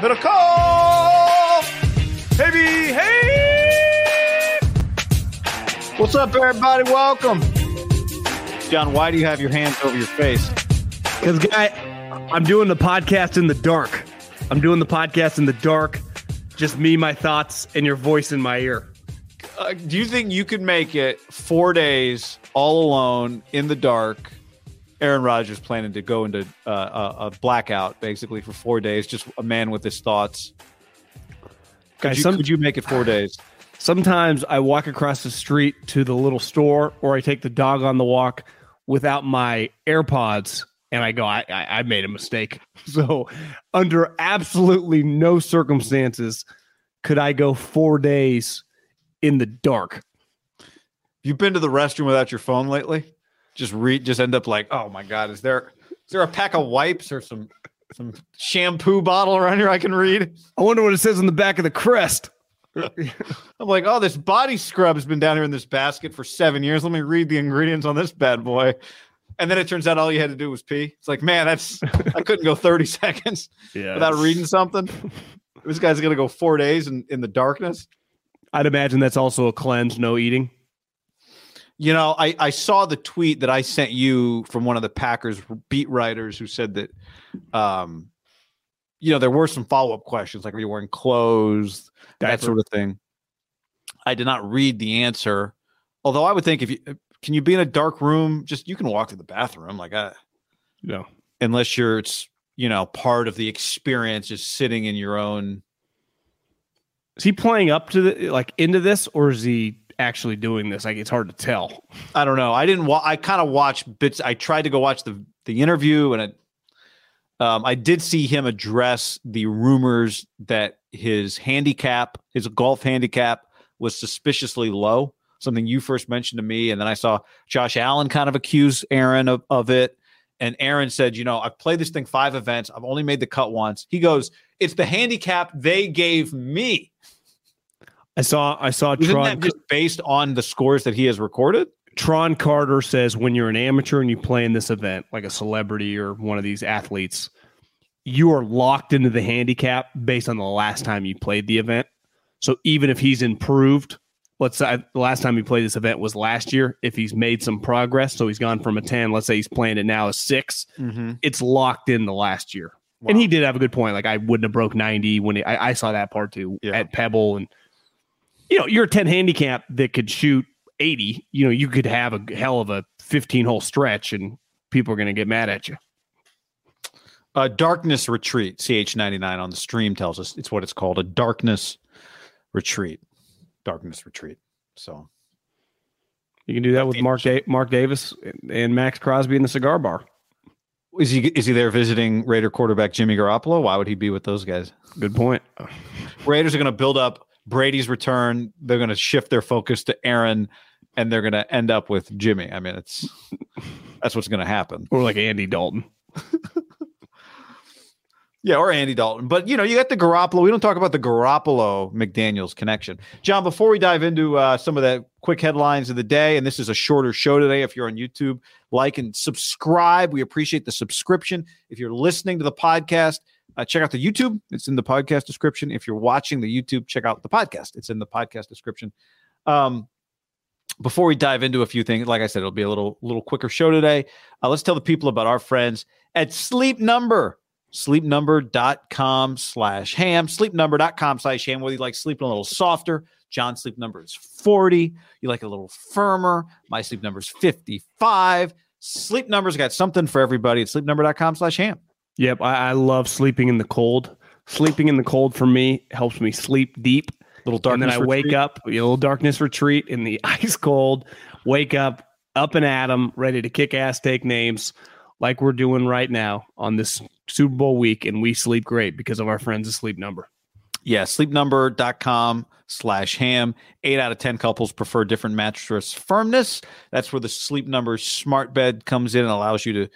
Middle call. Heavy, hey. What's up, everybody? Welcome. John, why do you have your hands over your face? Because, guy, I'm doing the podcast in the dark. I'm doing the podcast in the dark. Just me, my thoughts, and your voice in my ear. Uh, do you think you could make it four days all alone in the dark? Aaron Rodgers planning to go into uh, a, a, blackout basically for four days, just a man with his thoughts. Could, Guys, you, some, could you make it four days? Sometimes I walk across the street to the little store, or I take the dog on the walk without my AirPods, and I go, I, I, I made a mistake. So, under absolutely no circumstances could I go four days in the dark. You've been to the restroom without your phone lately? Just read, just end up like, oh my god, is there is there a pack of wipes or some some shampoo bottle around here I can read? I wonder what it says on the back of the crest. I'm like, oh, this body scrub has been down here in this basket for seven years. Let me read the ingredients on this bad boy. And then it turns out all you had to do was pee. It's like, man, that's I couldn't go 30 seconds yeah, without reading something. This guy's gonna go four days in, in the darkness. I'd imagine that's also a cleanse, no eating. You know, I, I saw the tweet that I sent you from one of the Packers beat writers who said that, um, you know, there were some follow up questions like, are you wearing clothes, that sort of thing. I did not read the answer, although I would think if you can you be in a dark room, just you can walk to the bathroom like I, no, unless you're it's you know part of the experience, is sitting in your own is he playing up to the like into this, or is he actually doing this? Like it's hard to tell. I don't know. I didn't. Wa- I kind of watched bits. I tried to go watch the the interview, and it, um, I did see him address the rumors that his handicap, his golf handicap, was suspiciously low. Something you first mentioned to me, and then I saw Josh Allen kind of accuse Aaron of, of it. And Aaron said, "You know, I've played this thing five events. I've only made the cut once." He goes, "It's the handicap they gave me." I saw I saw Isn't Tron that just based on the scores that he has recorded. Tron Carter says when you're an amateur and you play in this event, like a celebrity or one of these athletes, you are locked into the handicap based on the last time you played the event. So even if he's improved, let's say the last time he played this event was last year. If he's made some progress, so he's gone from a 10, let's say he's playing it now a 6 mm-hmm. it's locked in the last year. Wow. And he did have a good point. Like I wouldn't have broke 90 when he, I, I, saw that part too yeah. at Pebble and you know, you're a 10 handicap that could shoot 80. You know, you could have a hell of a 15 hole stretch and people are going to get mad at you. Uh, darkness retreat, CH99 on the stream tells us it's what it's called a darkness retreat. Darkness retreat. So you can do that with Mark da- Mark Davis and Maxx Crosby in the cigar bar. Is he is he there visiting Raider quarterback Jimmy Garoppolo? Why would he be with those guys? Good point. Raiders are going to build up Brady's return, they're going to shift their focus to Aaron, and they're going to end up with Jimmy. I mean, it's that's what's going to happen. Or like Andy Dalton. yeah, or Andy Dalton. But you know, you got the Garoppolo. We don't talk about the Garoppolo McDaniels connection. John, before we dive into uh, some of the quick headlines of the day, and this is a shorter show today. If you're on YouTube, like and subscribe. We appreciate the subscription. If you're listening to the podcast uh, check out the YouTube. It's in the podcast description. If you're watching the YouTube, check out the podcast. It's in the podcast description. Um, before we dive into a few things, like I said, it'll be a little little quicker show today. Uh, let's tell the people about our friends at Sleep Number. Sleepnumber.com slash ham. Sleepnumber.com slash ham. Whether you like sleeping a little softer, John's sleep number is 40. You like a little firmer. My sleep number is 55. Sleep Number's got something for everybody at sleepnumber.com slash ham. Yep, I, I, love sleeping in the cold. Sleeping in the cold for me helps me sleep deep. Little darkness. And then I retreat. wake up, a little darkness retreat in the ice cold. Wake up, up and at 'em, ready to kick ass, take names, like we're doing right now on this Super Bowl week, and we sleep great because of our friends at Sleep Number. Yeah, sleepnumber.com slash ham. Eight out of 10 couples prefer different mattress firmness. That's where the Sleep Number smart bed comes in and allows you to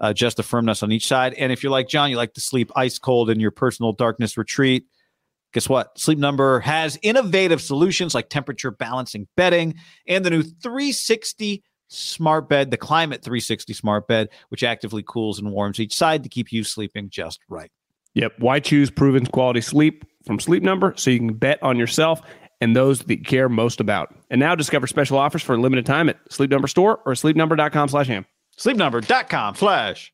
uh, just the firmness on each side. And if you're like John, you like to sleep ice cold in your personal darkness retreat. Guess what? Sleep Number has innovative solutions like temperature balancing bedding and the new 360 smart bed, the Climate 360 smart bed, which actively cools and warms each side to keep you sleeping just right. Yep. Why choose proven quality sleep from Sleep Number so you can bet on yourself and those that you care most about. And now discover special offers for a limited time at Sleep Number Store or sleepnumber.com slash ham. Sleepnumber.com slash.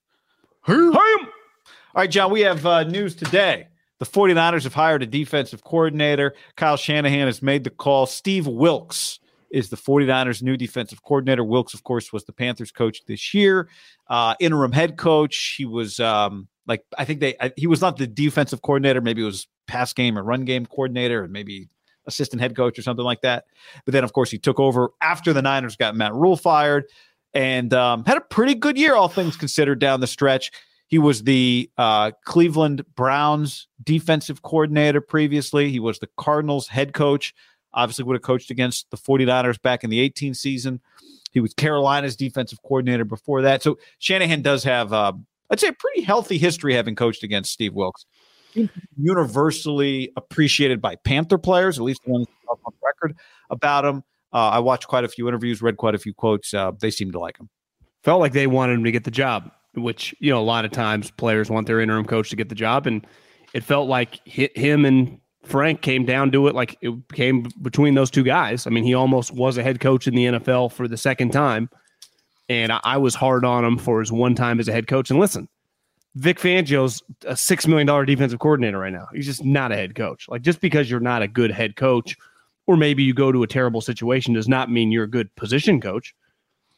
All right, John, we have uh, news today. The 49ers have hired a defensive coordinator. Kyle Shanahan has made the call. Steve Wilks is the 49ers' new defensive coordinator. Wilks, of course, was the Panthers coach this year, uh, interim head coach. He was um, like, I think they, I, he was not the defensive coordinator. Maybe it was pass game or run game coordinator, and maybe assistant head coach or something like that. But then, of course, he took over after the Niners got Matt Rhule fired and um, had a pretty good year, all things considered, down the stretch. He was the uh, Cleveland Browns defensive coordinator previously. He was the Cardinals head coach. Obviously, would have coached against the 49ers back in the 18 season. He was Carolina's defensive coordinator before that. So Shanahan does have, uh, I'd say, a pretty healthy history having coached against Steve Wilks. Universally appreciated by Panther players, at least ones on record about him. Uh, I watched quite a few interviews, read quite a few quotes. Uh, they seemed to like him. Felt like they wanted him to get the job, which you know a lot of times players want their interim coach to get the job, and it felt like him and Frank came down to it like it came between those two guys. I mean, he almost was a head coach in the NFL for the second time. And I, I was hard on him for his one time as a head coach. And listen, Vic Fangio's a six million dollar defensive coordinator right now. He's just not a head coach. Like just because you're not a good head coach, or maybe you go to a terrible situation, does not mean you're a good position coach.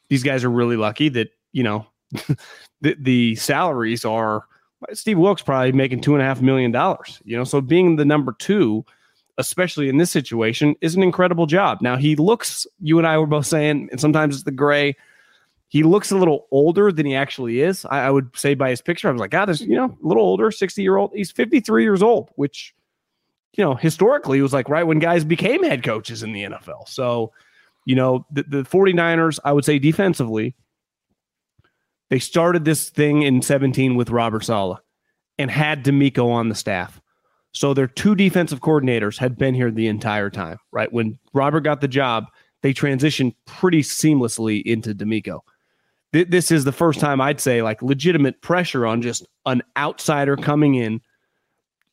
These guys are really lucky that you know the, the salaries are Steve Wilks probably making two and a half million dollars. You know, so being the number two, especially in this situation, is an incredible job. Now he looks. You and I were both saying, and sometimes it's the gray. He looks a little older than he actually is. I, I would say by his picture, I was like, God, this you know a little older, sixty year old. He's fifty three years old, which you know historically it was like right when guys became head coaches in the NFL. So you know the, the 49ers, I would say defensively they started this thing in 17 with Robert Saleh and had DeMeco on the staff. So their two defensive coordinators had been here the entire time, right? When Robert got the job, they transitioned pretty seamlessly into DeMeco. Th- this is the first time I'd say like legitimate pressure on just an outsider coming in.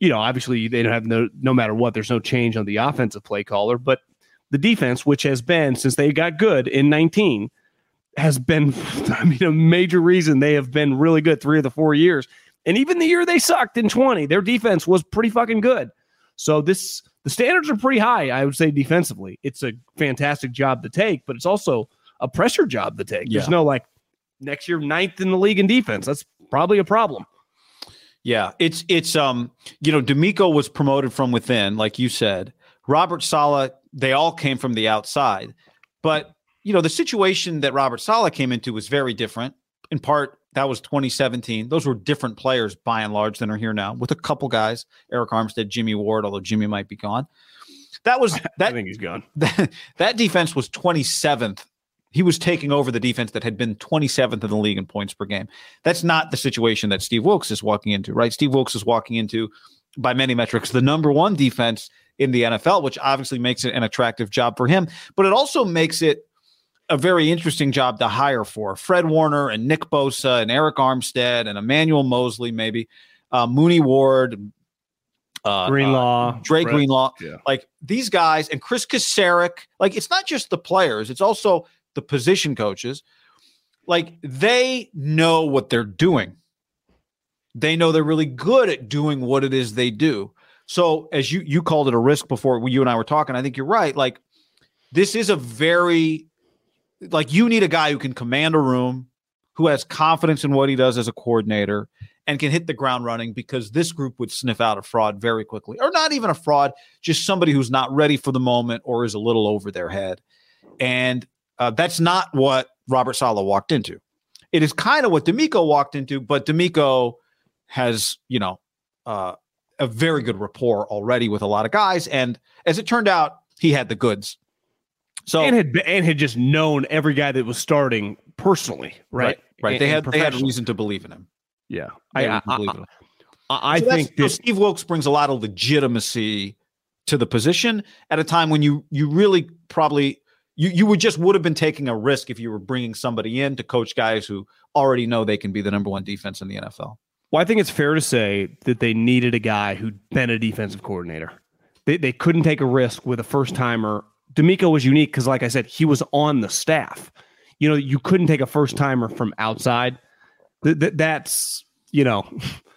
You know, obviously they don't have no no matter what, there's no change on the offensive play caller, but the defense, which has been since they got good in 19, has been, I mean, a major reason they have been really good three of the four years. And even the year they sucked in 20, their defense was pretty fucking good. So this the standards are pretty high, I would say defensively. It's a fantastic job to take, but it's also a pressure job to take. Yeah. There's no like next year ninth in the league in defense. That's probably a problem. Yeah, it's it's um you know DeMeco was promoted from within, like you said. Robert Saleh, they all came from the outside, but you know, the situation that Robert Saleh came into was very different. In part, that was 2017. Those were different players by and large than are here now, with a couple guys, Arik Armstead, Jimmy Ward, although Jimmy might be gone. That was that. I think he's gone. That, that defense was 27th. He was taking over the defense that had been 27th in the league in points per game. That's not the situation that Steve Wilks is walking into, right? Steve Wilks is walking into, by many metrics, the number one defense in the NFL, which obviously makes it an attractive job for him. But it also makes it a very interesting job to hire for. Fred Warner and Nick Bosa and Arik Armstead and Emmanuel Moseley, maybe uh, Mooney Ward, uh, Greenlaw, uh, Dre Greenlaw, yeah. like these guys, and Kris Kocurek. Like it's not just the players; it's also the position coaches. Like they know what they're doing. They know they're really good at doing what it is they do. So, as you you called it a risk before you and I were talking, I think you're right. Like this is a very like you need a guy who can command a room, who has confidence in what he does as a coordinator, and can hit the ground running because this group would sniff out a fraud very quickly, or not even a fraud, just somebody who's not ready for the moment or is a little over their head. And uh, that's not what Robert Saleh walked into. It is kind of what DeMeco walked into, but DeMeco has, you know, uh, a very good rapport already with a lot of guys. And as it turned out, he had the goods. So and had and had just known every guy that was starting personally, right? Right. right. And, they had they had reason to believe in him. Yeah, I I, I, I so think that Steve Wilks brings a lot of legitimacy to the position at a time when you you really probably you you would just would have been taking a risk if you were bringing somebody in to coach guys who already know they can be the number one defense in the NFL. Well, I think it's fair to say that they needed a guy who'd been a defensive coordinator. They, they couldn't take a risk with a first timer. DeMeco was unique because, like I said, he was on the staff. You know, you couldn't take a first timer from outside. Th- th- that's, you know,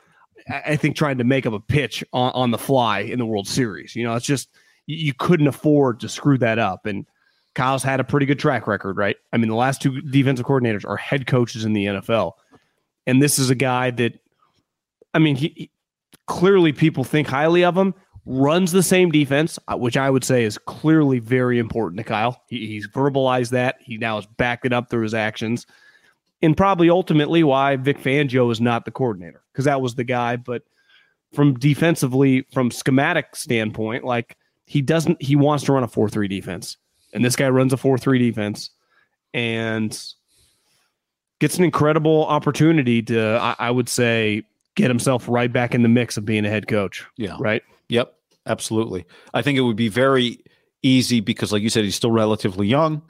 I think trying to make up a pitch on, on the fly in the World Series. You know, it's just, you couldn't afford to screw that up. And Kyle's had a pretty good track record, right? I mean, the last two defensive coordinators are head coaches in the NFL. And this is a guy that I mean, he, he, clearly people think highly of him. Runs the same defense, uh, which I would say is clearly very important to Kyle. He, he's verbalized that. He now is backed it up through his actions, and probably ultimately why Vic Fangio is not the coordinator because that was the guy. But from defensively, from schematic standpoint, like he doesn't, he wants to run a four three defense, and this guy runs a four three defense, and gets an incredible opportunity to, I, I would say, get himself right back in the mix of being a head coach. Yeah. Right. Yep. Absolutely. I think it would be very easy because, like you said, he's still relatively young.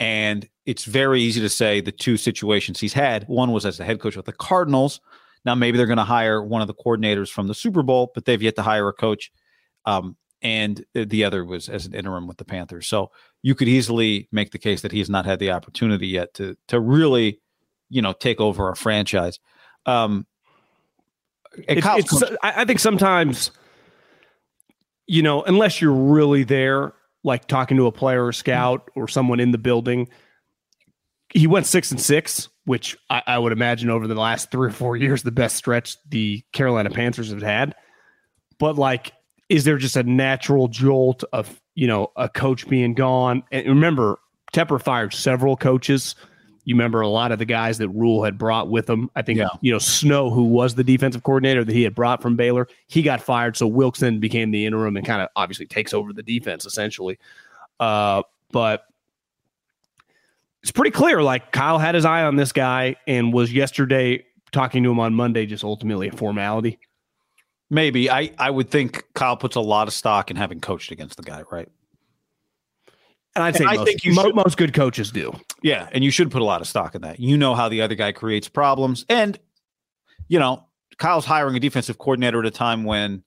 And it's very easy to say the two situations he's had. One was as the head coach with the Cardinals. Now, maybe they're going to hire one of the coordinators from the Super Bowl, but they've yet to hire a coach. Um, and the other was as an interim with the Panthers. So you could easily make the case that he's not had the opportunity yet to to really, you know, take over a franchise. Um, it's, it's, I think sometimes, you know, unless you're really there, like talking to a player or scout or someone in the building, he went six and six, which I, I would imagine over the last three or four years, the best stretch the Carolina Panthers have had. But like, is there just a natural jolt of you know a coach being gone? And remember, Tepper fired several coaches you remember a lot of the guys that Rhule had brought with him. I think, yeah. you know, Snow, who was the defensive coordinator that he had brought from Baylor, he got fired. So Wilks then became the interim and kind of obviously takes over the defense essentially. Uh, but it's pretty clear like Kyle had his eye on this guy and was yesterday talking to him on Monday just ultimately a formality. Maybe. I, I would think Kyle puts a lot of stock in having coached against the guy, right? And I'd say I most, think you should, most good coaches do. Yeah, and you should put a lot of stock in that. You know how the other guy creates problems, and you know Kyle's hiring a defensive coordinator at a time when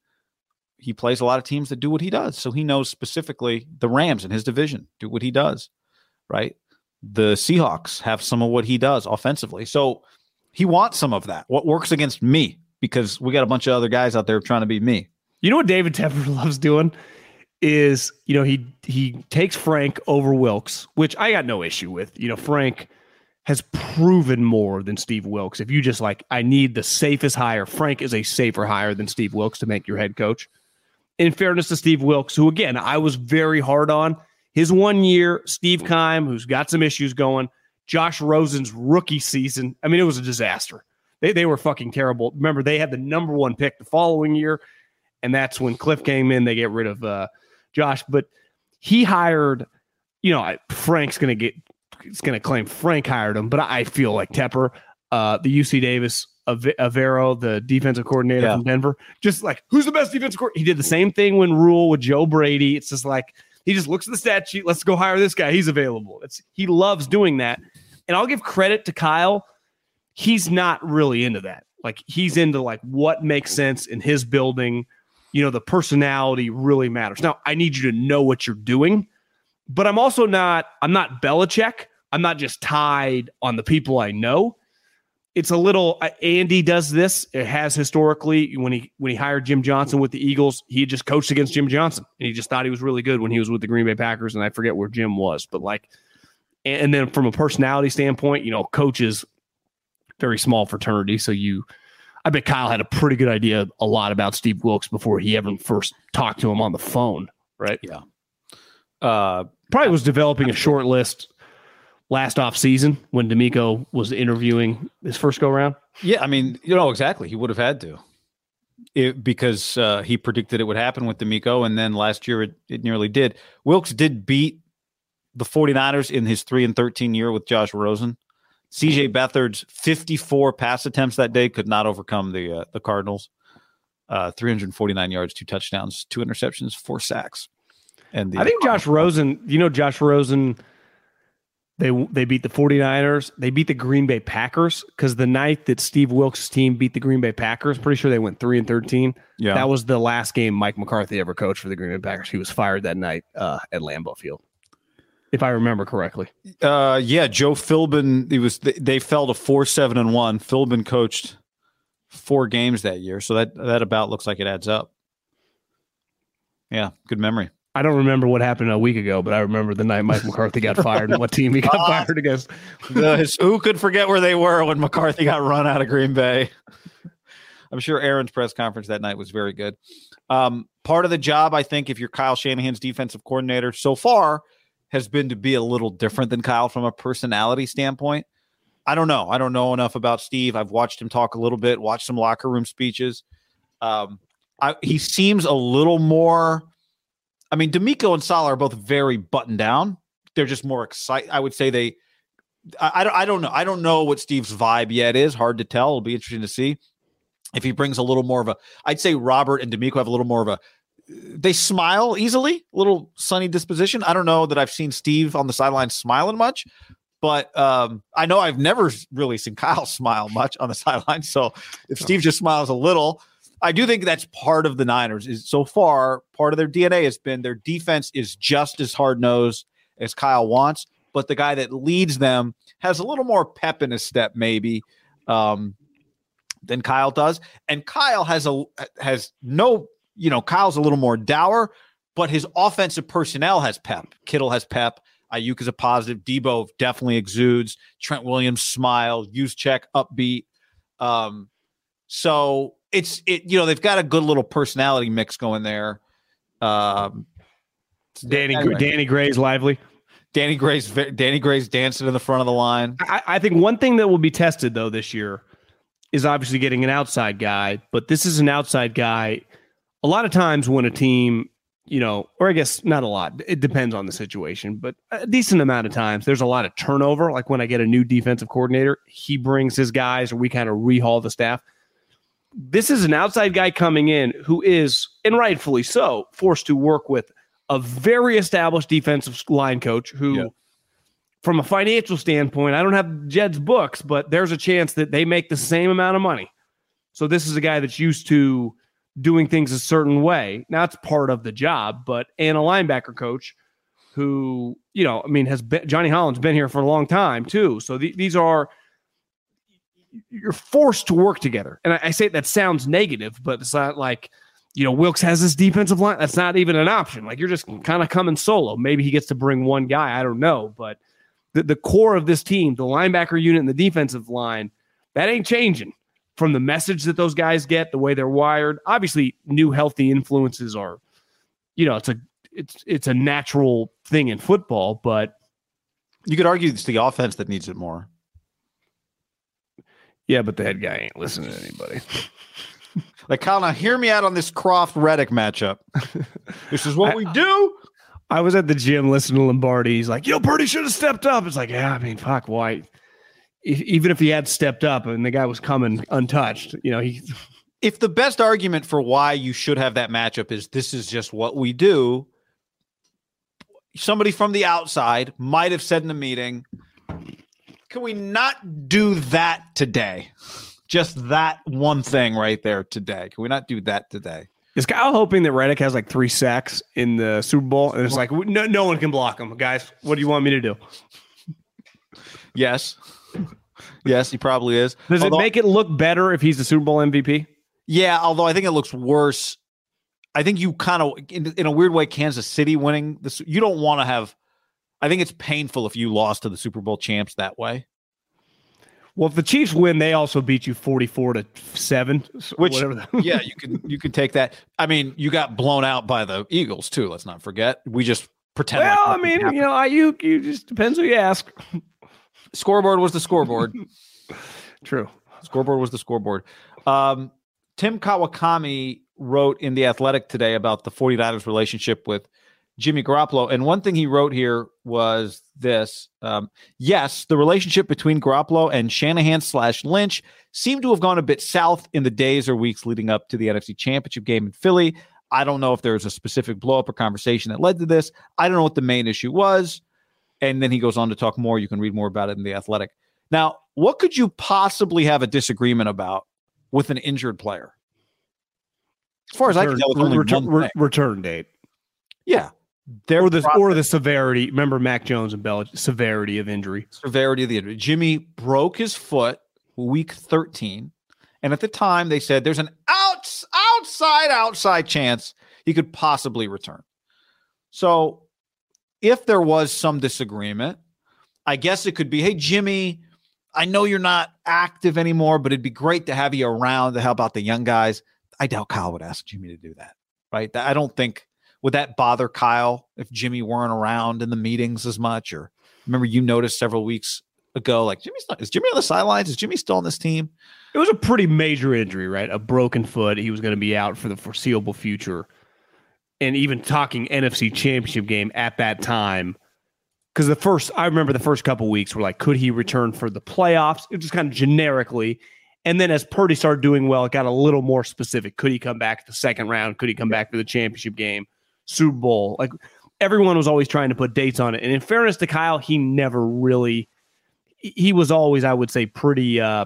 he plays a lot of teams that do what he does. So he knows specifically the Rams in his division do what he does, right? The Seahawks have some of what he does offensively. So he wants some of that. What works against me because we got a bunch of other guys out there trying to be me. You know what David Tepper loves doing? is you know he he takes Frank over Wilks, which I got no issue with. You know Frank has proven more than Steve Wilks. If you just like I need the safest hire, Frank is a safer hire than Steve Wilks to make your head coach. In fairness to Steve Wilks, who again I was very hard on his one year, Steve Keim, who's got some issues going, Josh Rosen's rookie season. I mean, it was a disaster. They they were fucking terrible. Remember, they had the number one pick the following year, and that's when Cliff came in. They get rid of uh, Josh, but he hired, you know, Frank's going to get, it's going to claim Frank hired him, but I feel like Tepper, uh, the UC Davis, Evero, the defensive coordinator yeah. from Denver, just like, who's the best defensive coordinator? He did the same thing when Rhule with Joe Brady. It's just like, he just looks at the stat sheet. Let's go hire this guy. He's available. It's, he loves doing that. And I'll give credit to Kyle. He's not really into that. Like he's into like what makes sense in his building you know, the personality really matters. Now, I need you to know what you're doing, but I'm also not, I'm not Belichick. I'm not just tied on the people I know. It's a little uh, Andy does this. It has historically when he when he hired Jim Johnson with the Eagles, he just coached against Jim Johnson and he just thought he was really good when he was with the Green Bay Packers. And I forget where Jim was, but like, and then from a personality standpoint, you know, coaches very small fraternity, so you I bet Kyle had a pretty good idea a lot about Steve Wilks before he ever first talked to him on the phone, right? Yeah. Uh, Probably was developing a short list last off season when DeMeco was interviewing his first go round. Yeah, I mean, you know exactly. He would have had to, it, because uh, he predicted it would happen with DeMeco, and then last year it, it nearly did. Wilks did beat the 49ers in his three and thirteen year with Josh Rosen. CJ Beathard's 54 pass attempts that day could not overcome the uh, the Cardinals. Uh, 349 yards, two touchdowns, two interceptions, four sacks. And I think Josh Rosen, you know, Josh Rosen They they beat the 49ers. They beat the Green Bay Packers because the night that Steve Wilks' team beat the Green Bay Packers, pretty sure they went three and thirteen. Yeah. That was the last game Mike McCarthy ever coached for the Green Bay Packers. He was fired that night uh, at Lambeau Field, if I remember correctly. Uh, yeah, Joe Philbin. He was. They, they fell to four, seven, and one. Philbin coached four games that year, so that that about looks like it adds up. Yeah, good memory. I don't remember what happened a week ago, but I remember the night Mike McCarthy got fired and what team he got fired against. The- who could forget where they were when McCarthy got run out of Green Bay? I'm sure Aaron's press conference that night was very good. Um, part of the job, I think, if you're Kyle Shanahan's defensive coordinator so far, has been to be a little different than Kyle from a personality standpoint. I don't know. I don't know enough about Steve. I've watched him talk a little bit, watched some locker room speeches. Um, I, he seems a little more. I mean, DeMeco and Saleh are both very buttoned down. They're just more excited. I would say they. I, I don't. I don't know. I don't know what Steve's vibe yet is. Hard to tell. It'll be interesting to see if he brings a little more of a. I'd say Robert and DeMeco have a little more of a. They smile easily, a little sunny disposition. I don't know that I've seen Steve on the sideline smiling much, but um, I know I've never really seen Kyle smile much on the sideline. So if Steve just smiles a little, I do think that's part of the Niners. Is so far part of their DNA has been their defense is just as hard nosed as Kyle wants, but the guy that leads them has a little more pep in his step, maybe. Um, than Kyle does, and Kyle has a has no, you know, Kyle's a little more dour, but his offensive personnel has pep. Kittle has pep. Aiyuk is a positive. Deebo definitely exudes. Trent Williams smile. Juszczyk upbeat. Um, so it's it. You know they've got a good little personality mix going there. Um, Danny Anyway. Danny Gray's lively. Danny Gray's Danny Gray's dancing in the front of the line. I, I think one thing that will be tested though this year is obviously getting an outside guy, but this is an outside guy. A lot of times when a team, you know, or I guess not a lot, it depends on the situation, but a decent amount of times there's a lot of turnover. Like when I get a new defensive coordinator, he brings his guys or we kind of rehaul the staff. This is an outside guy coming in who is, and rightfully so, forced to work with a very established defensive line coach who Yeah. from a financial standpoint, I don't have Jed's books, but there's a chance that they make the same amount of money. So this is a guy that's used to doing things a certain way. Now it's part of the job, but and a linebacker coach who, you know, I mean, has been Johnny Holland's been here for a long time too. So the, these are you're forced to work together. And I, I say that sounds negative, but it's not like you know, Wilks has this defensive line. That's not even an option. Like you're just kind of coming solo. Maybe he gets to bring one guy. I don't know. But the, the core of this team, the linebacker unit and the defensive line, that ain't changing from the message that those guys get, the way they're wired. Obviously, new healthy influences are, you know, it's a it's it's a natural thing in football, but You could argue it's the offense that needs it more. yeah, but the head guy ain't listening to anybody. Like Kyle, now hear me out on this Kroft Reddick matchup. this is what we do. I was at the gym listening to Lombardi. He's like, "Yo, Purdy should have stepped up." It's like, yeah, I mean, fuck, why? If, even if he had stepped up and the guy was coming untouched, you know, he If the best argument for why you should have that matchup is this is just what we do, somebody from the outside might have said in the meeting, can we not do that today? Just that one thing right there today. Can we not do that today? is Kyle hoping that Reddick has like three sacks in the Super Bowl, and it's like no, no one can block him, guys. What do you want me to do? Yes. yes, he probably is. Does Although- it make it look better if he's the Super Bowl MVP? Yeah, although I think it looks worse. I think you kind of, in, in a weird way, Kansas City winning this. You don't want to have. I think it's painful if you lost to the Super Bowl champs that way. Well, if the Chiefs win, they also beat you forty-four to seven, Which- yeah, you can you can take that. I mean, you got blown out by the Eagles too. Let's not forget. We just pretend. like well, I mean, happened. you know, Aiyuk, you just depends who you ask. Scoreboard was the scoreboard. True. Scoreboard was the scoreboard. Um, Tim Kawakami wrote in The Athletic today about the 49ers relationship with Jimmy Garoppolo. And one thing he wrote here was this um, Yes, the relationship between Garoppolo and Shanahan slash Lynch seemed to have gone a bit south in the days or weeks leading up to the NFC Championship game in Philly. I don't know if there was a specific blow up or conversation that led to this. I don't know what the main issue was. And then he goes on to talk more. You can read more about it in The Athletic. Now, what could you possibly have a disagreement about with an injured player? As far as I can tell, only return, one thing. return date. Yeah. Their Or the or the severity. Remember Mac Jones and Bell severity of injury. severity of the injury. Jimmy broke his foot week 13. And at the time, they said there's an outs, outside, outside chance he could possibly return. So if there was some disagreement, I guess it could be, hey, Jimmy, I know you're not active anymore, but it'd be great to have you around to help out the young guys. I doubt Kyle would ask Jimmy to do that, right? I don't think would that bother Kyle if Jimmy weren't around in the meetings as much? Or remember you noticed several weeks ago, like Jimmy's not is Jimmy on the sidelines? Is Jimmy still on this team? It was a pretty major injury, right? A broken foot. He was going to be out for the foreseeable future. And even talking NFC championship game at that time, because the first, I remember the first couple weeks were like, could he return for the playoffs? It was just kind of generically. And then as Purdy started doing well, it got a little more specific. Could he come back the second round? Could he come back for the championship game, Super Bowl? Like everyone was always trying to put dates on it. And in fairness to Kyle, he never really, he was always, I would say, pretty, uh,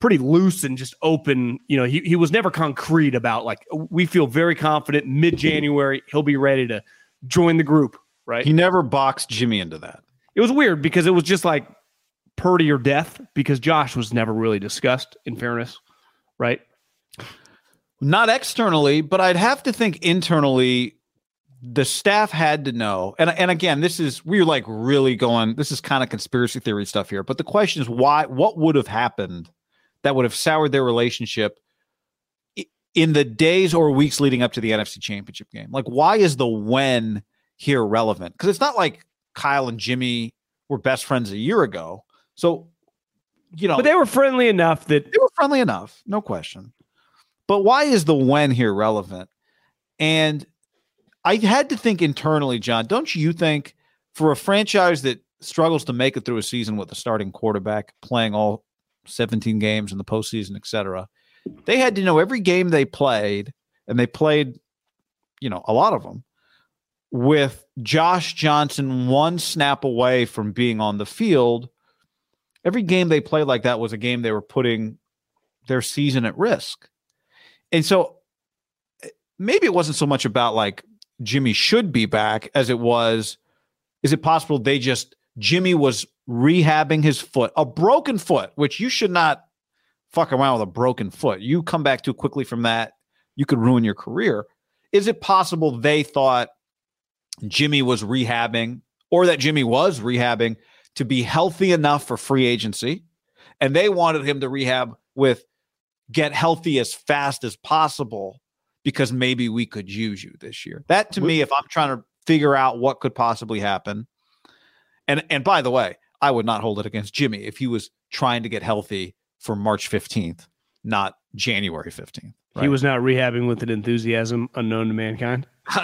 pretty loose and just open. You know, he, he was never concrete about like we feel very confident mid January he'll be ready to join the group. Right. He never boxed Jimmy into that. it was weird because it was just like Purdy or death because Josh was never really discussed. In fairness, right? Not externally, but I'd have to think internally. The staff had to know, and and again, this is we're like really going. This is kind of conspiracy theory stuff here. But the question is, why? What would have happened that would have soured their relationship in the days or weeks leading up to the NFC Championship game? Like, why is the when here relevant? Because it's not like Kyle and Jimmy were best friends a year ago. So, you know, But they were friendly enough that they were friendly enough, no question. But why is the when here relevant? And I had to think internally, John, don't you think for a franchise that struggles to make it through a season with a starting quarterback playing all 17 games in the postseason, et cetera, they had to know every game they played, and they played, you know, a lot of them with Josh Johnson one snap away from being on the field. Every game they played like that was a game they were putting their season at risk. And so eh, maybe it wasn't so much about like Jimmy should be back as it was is it possible they just Jimmy was rehabbing his foot, a broken foot, which you should not fuck around with a broken foot. You come back too quickly from that, you could ruin your career. Is it possible they thought Jimmy was rehabbing or that Jimmy was rehabbing to be healthy enough for free agency? And they wanted him to rehab with get healthy as fast as possible because maybe we could use you this year. That to me, if I'm trying to figure out what could possibly happen, and and by the way, I would not hold it against Jimmy if he was trying to get healthy for March 15th, not January 15th. he was not rehabbing with an enthusiasm unknown to mankind.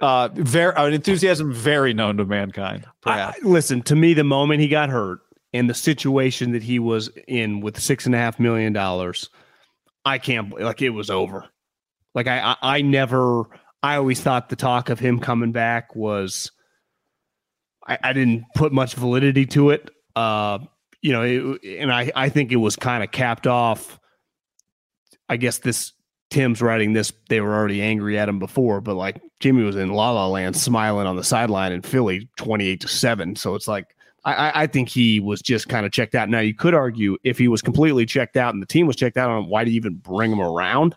uh, very an enthusiasm very known to mankind. I- listen, to me, the moment he got hurt and the situation that he was in with six and a half million dollars, I can't like it was over. Like I, I, I never. I always thought the talk of him coming back was. I, I didn't put much validity to it. Uh, you know, it, and I, I think it was kind of capped off. I guess this Tim's writing this. They were already angry at him before, but like Jimmy was in La La Land, smiling on the sideline in Philly, twenty-eight to seven. So it's like I- I think he was just kind of checked out. Now you could argue if he was completely checked out and the team was checked out on him, why do you even bring him around?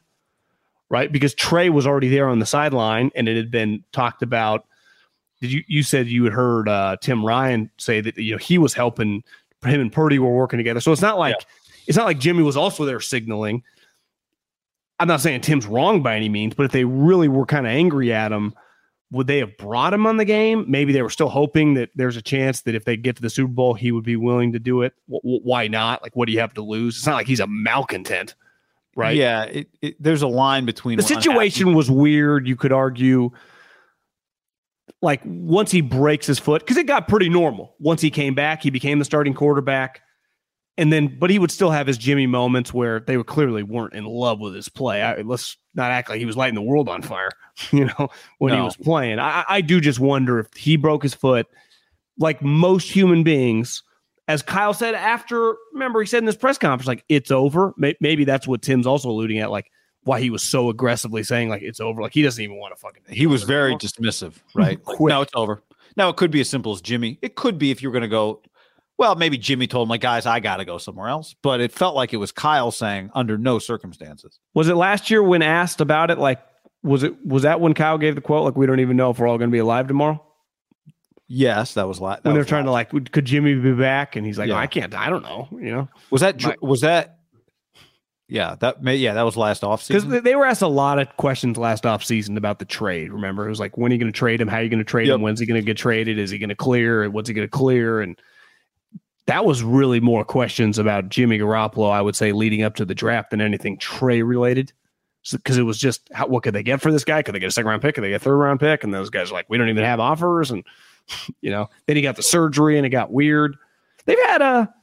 Right? Because Trey was already there on the sideline and it had been talked about. Did you you said you had heard uh, Tim Ryan say that you know he was helping him and Purdy were working together. So it's not like it's not like Jimmy was also there signaling. I'm not saying Tim's wrong by any means, but if they really were kind of angry at him, would they have brought him on the game? Maybe they were still hoping that there's a chance that if they get to the Super Bowl, he would be willing to do it. W- w- why not? Like, what do you have to lose? It's not like he's a malcontent, right? Yeah, it, it, there's a line between The unhappy- situation was weird. You could argue, like, once he breaks his foot, because it got pretty normal. Once he came back, he became the starting quarterback. and then but he would still have his Jimmy moments where they were clearly weren't in love with his play. I, let's not act like he was lighting the world on fire, you know, when no. he was playing. I, I do just wonder if he broke his foot, like most human beings. As Kyle said after, remember he said in this press conference, like it's over. Maybe that's what Tim's also alluding at, like why he was so aggressively saying like it's over. Like he doesn't even want to fucking. He was very anymore. dismissive, right? now it's over. Now it could be as simple as Jimmy. It could be if you're going to go well, maybe Jimmy told him, like, guys, I got to go somewhere else. But it felt like it was Kyle saying, under no circumstances. Was it last year when asked about it? Like, was it was that when Kyle gave the quote? Like, we don't even know if we're all going to be alive tomorrow. Yes, that was last. When they're trying last. to like, could Jimmy be back? And he's like, yeah. oh, I can't. I don't know. You know, was that My, was that? Yeah, that may, yeah, that was last off season. Because they were asked a lot of questions last off season about the trade. Remember, it was like, when are you going to trade him? How are you going to trade yep. him? When's he going to get traded? Is he going to clear? What's he going to clear? And that was really more questions about Jimmy Garoppolo, I would say, leading up to the draft than anything Trey related. Because so, it was just, how, what could they get for this guy? Could they get a second round pick? Could they get a third round pick? And those guys are like, we don't even have offers. And, you know, then he got the surgery and it got weird. They've had a,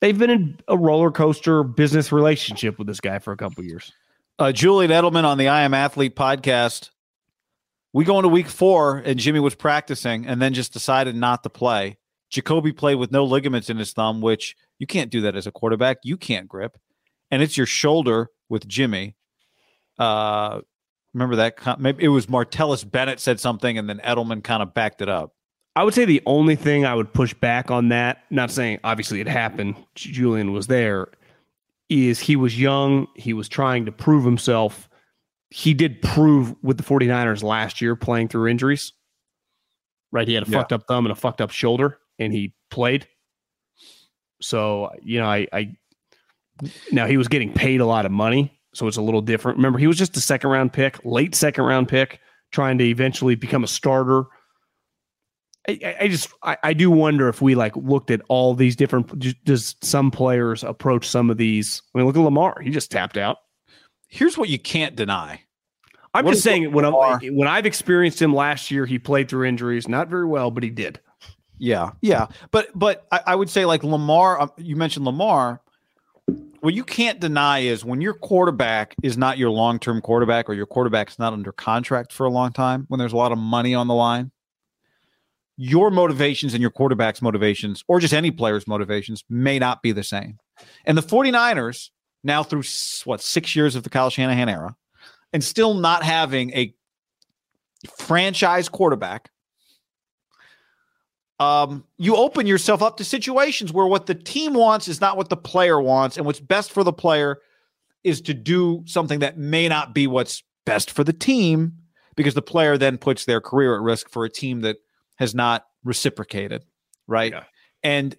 they've been in a roller coaster business relationship with this guy for a couple years. Uh, Julian Edelman on the I Am Athlete podcast. We go into week four and Jimmy was practicing and then just decided not to play. Jacoby played with no ligaments in his thumb, which you can't do that as a quarterback. You can't grip. And it's your shoulder with Jimmy. Uh, remember that? Maybe it was Martellus Bennett said something, and then Edelman kind of backed it up. I would say the only thing I would push back on that, not saying obviously it happened, Julian was there, is he was young. He was trying to prove himself. He did prove with the 49ers last year playing through injuries, right? He had a yeah. fucked up thumb and a fucked up shoulder and he played. So, you know, I, I now he was getting paid a lot of money, so it's a little different. Remember, he was just a second round pick, late second round pick, trying to eventually become a starter. I, I just I, I, do wonder if we like looked at all these different does some players approach some of these. I mean look at Lamar. He just tapped out. Here's what you can't deny. I'm what just saying when i when I've experienced him last year he played through injuries. Not very well but he did. Yeah, yeah, but but I, I would say like Lamar. Um, you mentioned Lamar. What you can't deny is when your quarterback is not your long term quarterback or your quarterback's not under contract for a long time, when there's a lot of money on the line, your motivations and your quarterback's motivations, or just any player's motivations, may not be the same. And the 49ers, now through what, six years of the Kyle Shanahan era, and still not having a franchise quarterback um, you open yourself up to situations where what the team wants is not what the player wants, and what's best for the player is to do something that may not be what's best for the team because the player then puts their career at risk for a team that has not reciprocated, right? Yeah. And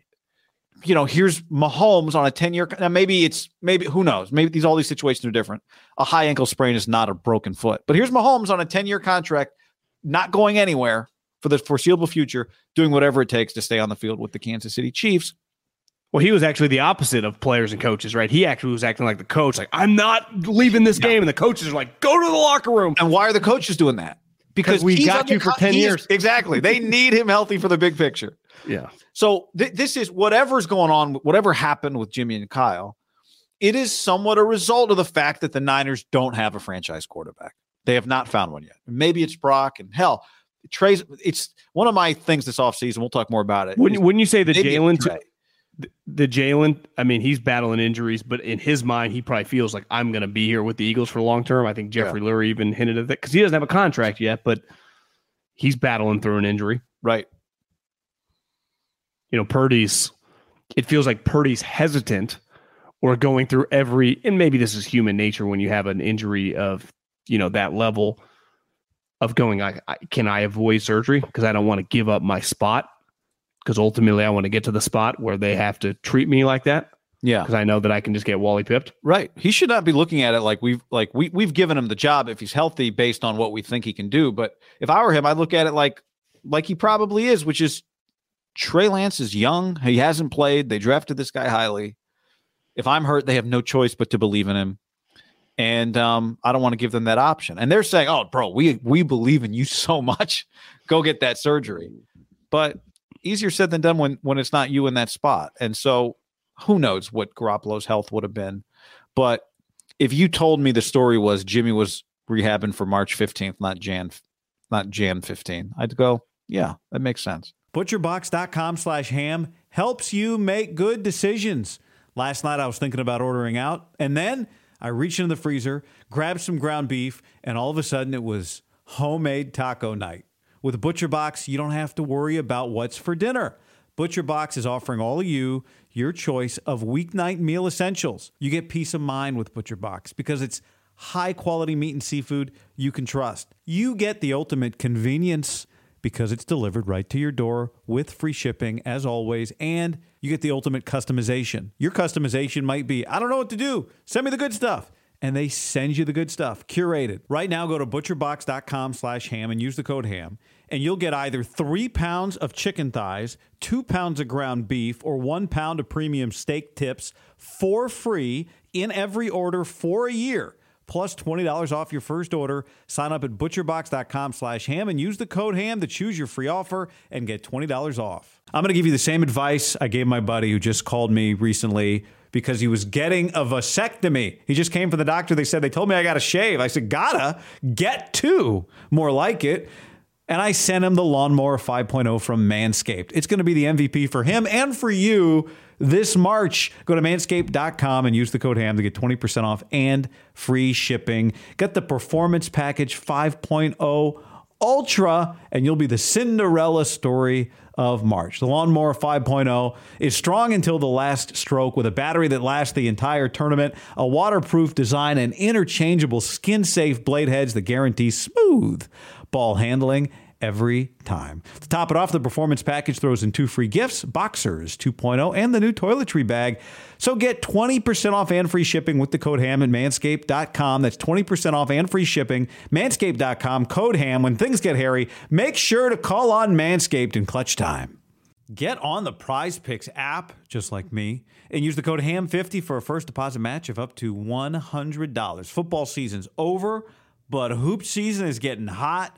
you know, here's Mahomes on a 10 year. Now, maybe it's maybe who knows? Maybe these all these situations are different. A high ankle sprain is not a broken foot, but here's Mahomes on a 10 year contract, not going anywhere for the foreseeable future, doing whatever it takes to stay on the field with the Kansas City Chiefs. Well, he was actually the opposite of players and coaches, right? He actually was acting like the coach, like, I'm not leaving this game. And the coaches are like, go to the locker room. And why are the coaches doing that? Because we got you for 10 years. exactly. They need him healthy for the big picture. Yeah. So th- this is whatever's going on, whatever happened with Jimmy and Kyle, it is somewhat a result of the fact that the Niners don't have a franchise quarterback. They have not found one yet. Maybe it's Brock and hell, Trey's it's one of my things this offseason. We'll talk more about it. Wouldn't, wouldn't you say the Jalen the, the Jalen, I mean, he's battling injuries, but in his mind, he probably feels like I'm going to be here with the Eagles for the long term. I think Jeffrey yeah. Lurie even hinted at that because he doesn't have a contract yet, but he's battling through an injury. Right. You know, Purdy's, it feels like Purdy's hesitant or going through every, and maybe this is human nature when you have an injury of, you know, that level of going, I, I can I avoid surgery because I don't want to give up my spot because ultimately I want to get to the spot where they have to treat me like that. Yeah, because I know that I can just get Wally pipped. Right. He should not be looking at it like we've like we we've given him the job if he's healthy based on what we think he can do. But if I were him, I'd look at it like like he probably is, which is Trey Lance is young. He hasn't played. They drafted this guy highly. If I'm hurt, they have no choice but to believe in him and um, I don't want to give them that option. And they're saying, "Oh, bro, we we believe in you so much. Go get that surgery." But easier said than done when when it's not you in that spot. And so who knows what Garoppolo's health would have been. But if you told me the story was Jimmy was rehabbing for March 15th, not Jan, not Jan 15, I'd go, yeah, that makes sense. Butcherbox.com slash ham helps you make good decisions. Last night I was thinking about ordering out, and then I reached into the freezer, grabbed some ground beef, and all of a sudden it was homemade taco night. With ButcherBox, you don't have to worry about what's for dinner. ButcherBox is offering all of you your choice of weeknight meal essentials. You get peace of mind with ButcherBox because it's high quality meat and seafood you can trust. You get the ultimate convenience because it's delivered right to your door with free shipping as always and you get the ultimate customization. Your customization might be, I don't know what to do. Send me the good stuff and they send you the good stuff curated. Right now go to butcherbox.com slash ham and use the code ham and you'll get either three pounds of chicken thighs two pounds of ground beef or one pound of premium steak tips for free in every order for a year plus $20 off your first order. Sign up at butcherbox.com slash ham and use the code ham to choose your free offer and get $20 off. I'm going to give you the same advice i gave my buddy who just called me recently because he was getting a vasectomy. He just came from the doctor. They said, they told me I got to shave. I said, gotta get two, more like it. And I sent him the Lawnmower 5.0 from Manscaped. It's going to be the MVP for him and for you this March. Go to manscaped.com and use the code HAM to get 20% off and free shipping. Get the Performance Package 5.0 Ultra, and you'll be the Cinderella story of March. The Lawnmower 5.0 is strong until the last stroke with a battery that lasts the entire tournament, a waterproof design, and interchangeable skin safe blade heads that guarantee smooth ball handling every time. To top it off, the performance package throws in two free gifts Boxers 2.0 and the new toiletry bag. So get 20% off and free shipping with the code HAM at manscaped.com. That's 20% off and free shipping. Manscaped.com, code HAM. When things get hairy, make sure to call on Manscaped in clutch time. Get on the Prize Picks app, just like me, and use the code HAM50 for a first deposit match of up to $100. Football season's over, but hoop season is getting hot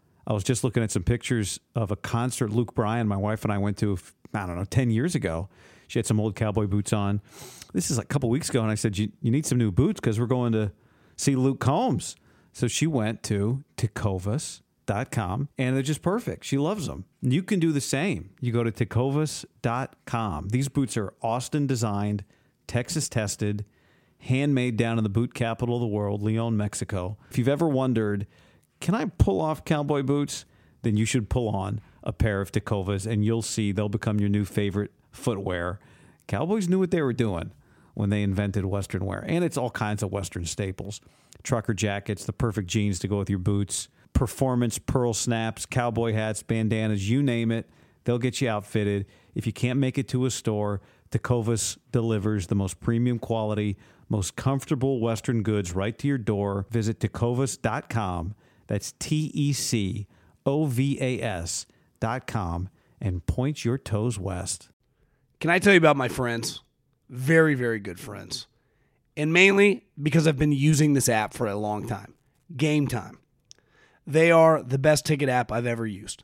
I was just looking at some pictures of a concert Luke Bryan, my wife and I went to, I don't know, 10 years ago. She had some old cowboy boots on. This is like a couple weeks ago. And I said, You, you need some new boots because we're going to see Luke Combs. So she went to tecovas.com and they're just perfect. She loves them. You can do the same. You go to tecovas.com. These boots are Austin designed, Texas tested, handmade down in the boot capital of the world, Leon, Mexico. If you've ever wondered, can I pull off cowboy boots? Then you should pull on a pair of Tecovas and you'll see they'll become your new favorite footwear. Cowboys knew what they were doing when they invented Western wear, and it's all kinds of Western staples trucker jackets, the perfect jeans to go with your boots, performance pearl snaps, cowboy hats, bandanas, you name it. They'll get you outfitted. If you can't make it to a store, Tecovas delivers the most premium quality, most comfortable Western goods right to your door. Visit tecovas.com that's T E C O V A S dot com and point your toes west. Can I tell you about my friends? Very, very good friends. And mainly because I've been using this app for a long time. Game Time. They are the best ticket app I've ever used.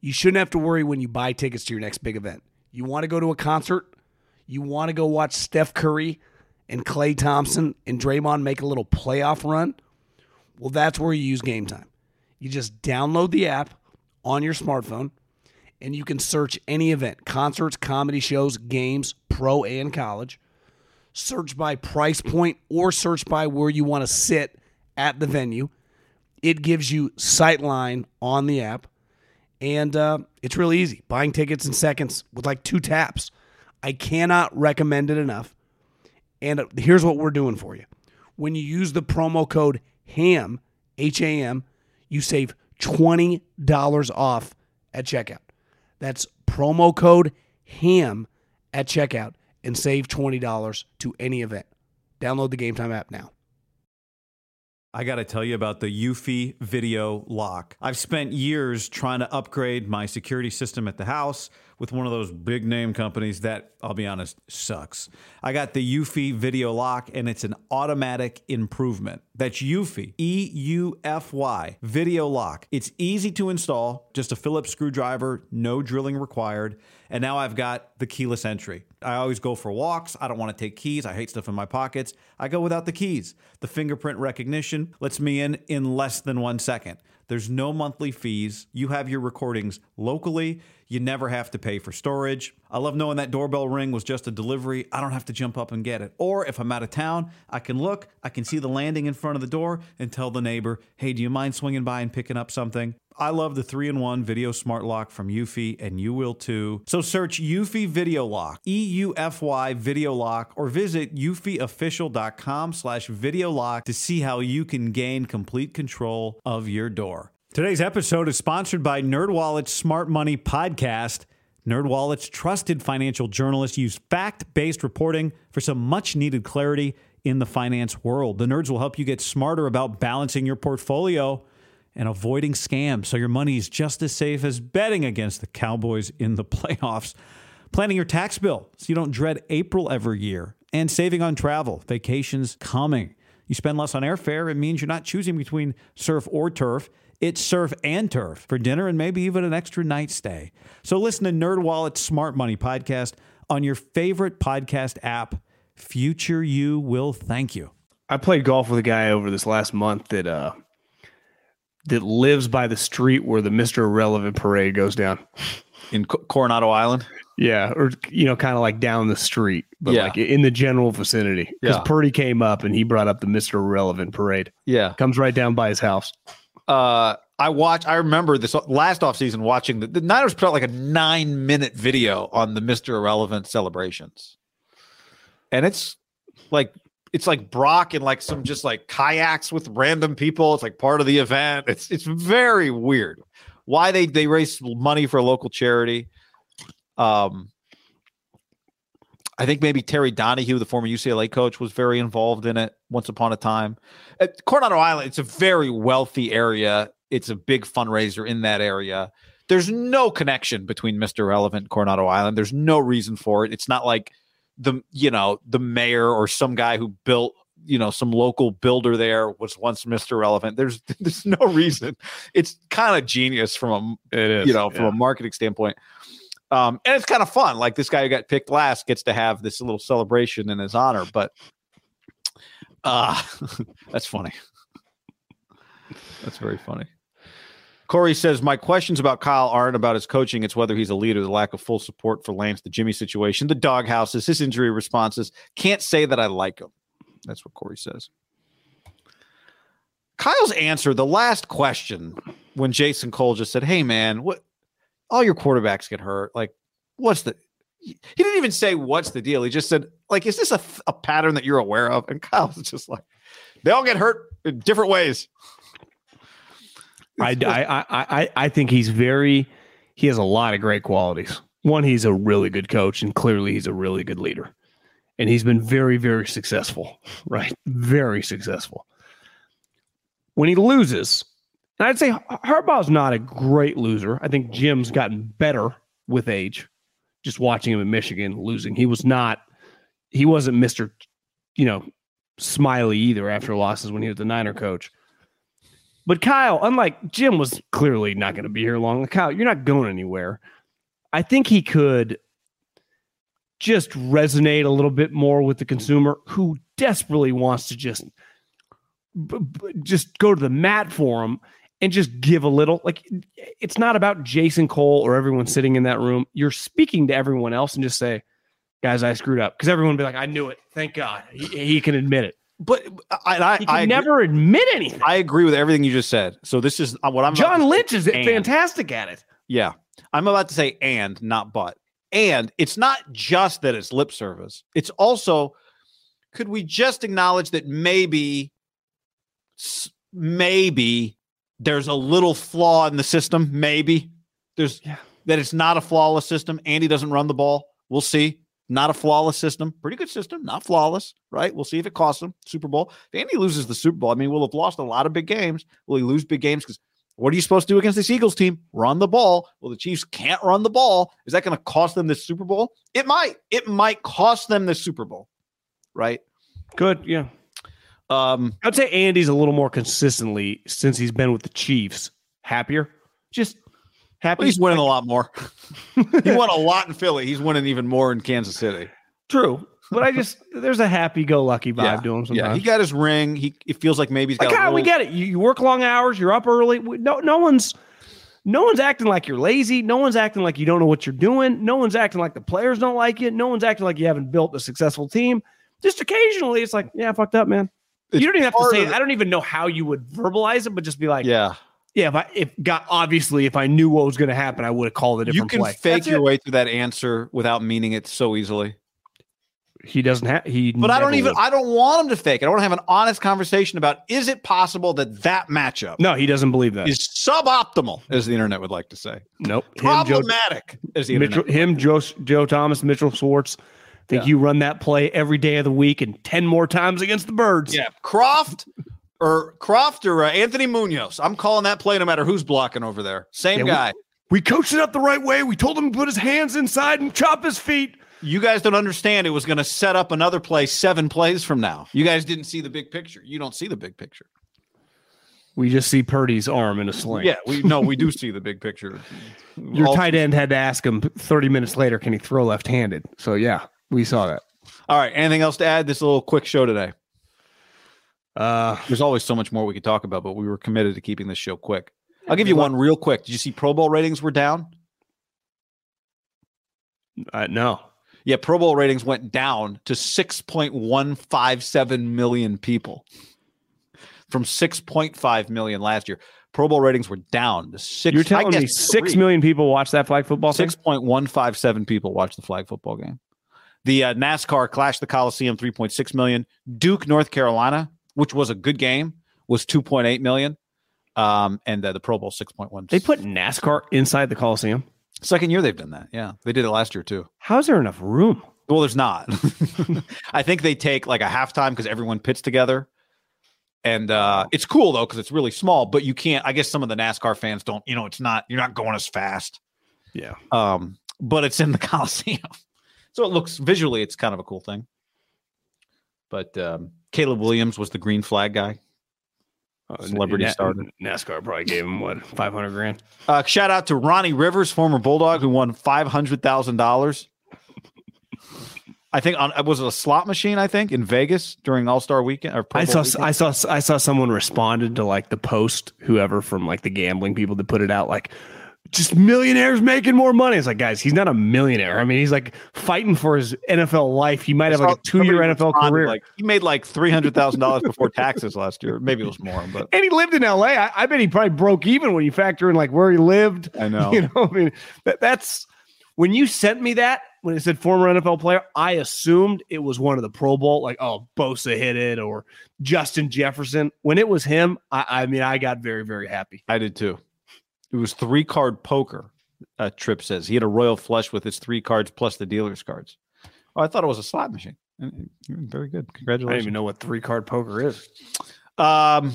You shouldn't have to worry when you buy tickets to your next big event. You want to go to a concert? You want to go watch Steph Curry and Klay Thompson and Draymond make a little playoff run? Well, that's where you use Game Time. You just download the app on your smartphone and you can search any event concerts, comedy shows, games, pro and college. Search by price point or search by where you want to sit at the venue. It gives you Sightline on the app, and uh, it's really easy. Buying tickets in seconds with like two taps. I cannot recommend it enough. And uh, here's what we're doing for you. When you use the promo code HAM, H A M, you save $20 off at checkout. That's promo code HAM at checkout and save $20 to any event. Download the Game Time app now. I got to tell you about the Eufy video lock. I've spent years trying to upgrade my security system at the house with one of those big name companies that, I'll be honest, sucks. I got the Eufy video lock and it's an automatic improvement. That's Eufy, E U F Y, video lock. It's easy to install, just a Phillips screwdriver, no drilling required. And now I've got the keyless entry. I always go for walks. I don't want to take keys. I hate stuff in my pockets. I go without the keys. The fingerprint recognition lets me in in less than one second. There's no monthly fees. You have your recordings locally. You never have to pay for storage. I love knowing that doorbell ring was just a delivery. I don't have to jump up and get it. Or if I'm out of town, I can look, I can see the landing in front of the door and tell the neighbor, hey, do you mind swinging by and picking up something? I love the 3 in 1 video smart lock from Eufy, and you will too. So search Eufy Video Lock, E U F Y Video Lock, or visit eufyofficial.com slash video lock to see how you can gain complete control of your door. Today's episode is sponsored by NerdWallet's Smart Money Podcast. NerdWallet's trusted financial journalists use fact-based reporting for some much-needed clarity in the finance world. The nerds will help you get smarter about balancing your portfolio and avoiding scams so your money is just as safe as betting against the Cowboys in the playoffs. Planning your tax bill so you don't dread April every year, and saving on travel, vacations coming. You spend less on airfare, it means you're not choosing between surf or turf. It's surf and turf for dinner and maybe even an extra night stay. So listen to NerdWallet's Smart Money podcast on your favorite podcast app. Future you will thank you. I played golf with a guy over this last month that uh that lives by the street where the Mr. Irrelevant parade goes down. in Co- Coronado Island. Yeah, or you know, kind of like down the street, but Yeah. like in the general vicinity. Because Yeah. Purdy came up and he brought up the Mr. Irrelevant parade. Yeah. Comes right down by his house. Uh, I watch. I remember this last offseason watching the, the Niners put out like a nine minute video on the Mister Irrelevant celebrations, and it's like it's like Brock and like some just like kayaks with random people. It's like part of the event. It's it's very weird. Why they they raise money for a local charity. Um, I think maybe Terry Donahue, the former UCLA coach, was very involved in it once upon a time. At Coronado Island, it's a very wealthy area. It's a big fundraiser in that area. There's no connection between Mr. Relevant and Coronado Island. There's no reason for it. It's not like the you know the mayor or some guy who built you know some local builder there was once Mr. Relevant. There's there's no reason. It's kind of genius from a It is. you know, from a marketing standpoint. Um, and it's kind of fun. Like this guy who got picked last gets to have this little celebration in his honor. But uh that's funny. That's very funny. Corey says, My questions about Kyle aren't about his coaching. It's whether he's a leader, the lack of full support for Lance, the Jimmy situation, the doghouses, his injury responses. Can't say that I like him. That's what Corey says. Kyle's answer, the last question, when Jason Cole just said, Hey man, what all your quarterbacks get hurt. Like, what's the he didn't even say what's the deal. He just said, like, is this a, a pattern that you're aware of? And Kyle's just like, they all get hurt in different ways. I, I, I, I, I think he's very, he has a lot of great qualities. One, he's a really good coach, and clearly he's a really good leader. And he's been very, very successful, right? Very successful. When he loses, and I'd say Harbaugh's not a great loser. I think Jim's gotten better with age. Just watching him in Michigan losing, he was not, he wasn't Mr. You know, smiley either after losses when he was the Niner coach. But Kyle, unlike Jim, was clearly not going to be here long. Kyle, you're not going anywhere. I think he could just resonate a little bit more with the consumer who desperately wants to just just go to the mat for him and just give a little. Like it's not about Jason Cole or everyone sitting in that room. You're speaking to everyone else and just say, "Guys, I screwed up." Because everyone will be like, "I knew it. Thank God he, he can admit it." but I, I, He I can agree- never admit anything. I agree with everything you just said. So this is uh, what I'm. John. Lynch is and. fantastic at it. Yeah, I'm about to say and, not but. And it's not just that it's lip service. It's also, could we just acknowledge that maybe, maybe there's a little flaw in the system? Maybe there's Yeah. that it's not a flawless system. Andy doesn't run the ball. We'll see. Not a flawless system. Pretty good system. Not flawless, right? We'll see if it costs him Super Bowl. If Andy loses the Super Bowl, I mean, we'll have lost a lot of big games. Will he lose big games? Because what are you supposed to do against this Eagles team? Run the ball. Well, the Chiefs can't run the ball. Is that going to cost them this Super Bowl? It might. It might cost them the Super Bowl, right? Good, yeah. Um, I'd say Andy's a little more consistently since he's been with the Chiefs. Happier, just happy. but he's winning a lot more. he won a lot in Philly. He's winning even more in Kansas City. true, but I just there's a happy-go-lucky vibe Yeah, to him Yeah, he got his ring. He it feels like maybe he's got. like, a God, we get it. You, you work long hours. You're up early. We- No, no one's, no one's acting like you're lazy. No one's acting like you don't know what you're doing. No one's acting like the players don't like you. No one's acting like you haven't built a successful team. Just occasionally, it's like, yeah, I fucked up, man. It's you don't even have to say. it. the- I don't even know how you would verbalize it, but just be like, yeah, Yeah, if I if got obviously if I knew what was going to happen, I would have called a you different can play. fake That's your it. way through that answer without meaning it so easily. He doesn't have. He, But I don't even. will. I don't want him to fake it. I want to have an honest conversation about is it possible that that matchup no, he doesn't believe that. is suboptimal, as the internet would like to say, nope. Him, Joe, problematic, as the internet. Mitchell, him, Joe, Joe Thomas, Mitchell Schwartz. Think Yeah. you run that play every day of the week and ten more times against the Birds. Yeah, Kroft or Kroft or uh, Anthony Munoz. I'm calling that play no matter who's blocking over there. Same Yeah, we- guy. We coached it up the right way. We told him to put his hands inside and chop his feet. you guys don't understand. It was going to set up another play seven plays from now. You guys didn't see the big picture. You don't see the big picture. We just see Purdy's arm in a sling. Yeah, we no, we do see the big picture. Your All- tight end had to ask him 30 minutes later, can he throw left handed? So, yeah, we saw that. All right. Anything else to add? This little quick show today. Uh, There's always so much more we could talk about, but we were committed to keeping this show quick. I'll give you one real quick. Did you see Pro Bowl ratings were down? uh, no. Yeah, Pro Bowl ratings went down to 6.157 million people from 6.5 million last year. Pro Bowl ratings were down to six. You're telling me guess six three. million people watch that flag football thing? 6.157 people watched the flag football game. The uh, NASCAR Clash the Coliseum 3.6 million. Duke, North Carolina, which was a good game, was 2.8 million. Um, and uh, the Pro Bowl 6.1. They put NASCAR inside the Coliseum. second year they've done that. Yeah, they did it last year too. How's there enough room? Well, there's not. I think they take like a halftime because everyone pits together. And uh, it's cool though because it's really small, but you can't. I guess some of the NASCAR fans don't. You know, it's not. You're not going as fast. Yeah. Um, but it's in the Coliseum, so it looks visually. It's kind of a cool thing. But um, Caleb Williams was the green flag guy. Celebrity starter. Uh, NASCAR probably gave him what, 500 grand? Uh, shout out to Ronnie Rivers, former Bulldog, who won five hundred thousand dollars. I think on was it a slot machine? I think in Vegas during All Star Weekend or Pro I saw weekend? I saw I saw someone responded to like the post, whoever from like the gambling people that put it out, like just millionaires making more money. It's like, guys, he's not a millionaire. I mean, he's like fighting for his NFL life. He might have like a two year NFL career. Like he made like three hundred thousand dollars before taxes last year. Maybe it was more, but and he lived in LA. I, I bet he probably broke even when you factor in like where he lived. I know. You know, I mean, that, that's when you sent me that when it said former NFL player, I assumed it was one of the Pro Bowl, like oh Bosa hit it or Justin Jefferson. When it was him, I, I mean, I got very very happy. I did too. It was three card poker. Uh, Trip says he had a royal flush with his three cards plus the dealer's cards. Oh, I thought it was a slot machine. Uh, Very good. Congratulations. I don't even know what three card poker is. Um,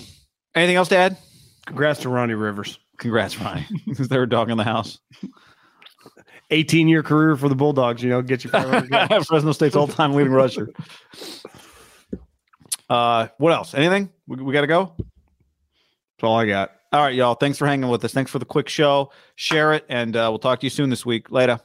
anything else to add? Congrats to Ronnie Rivers. Congrats, Ronnie. Is there a dog in the house? 18 year career for the Bulldogs. You know, get you 500 grand. Fresno State's all-time leading rusher. Uh, what else? Anything? We, we got to go. That's all I got. All right, y'all. Thanks for hanging with us. Thanks for the quick show. Share it, and uh, we'll talk to you soon this week. Later.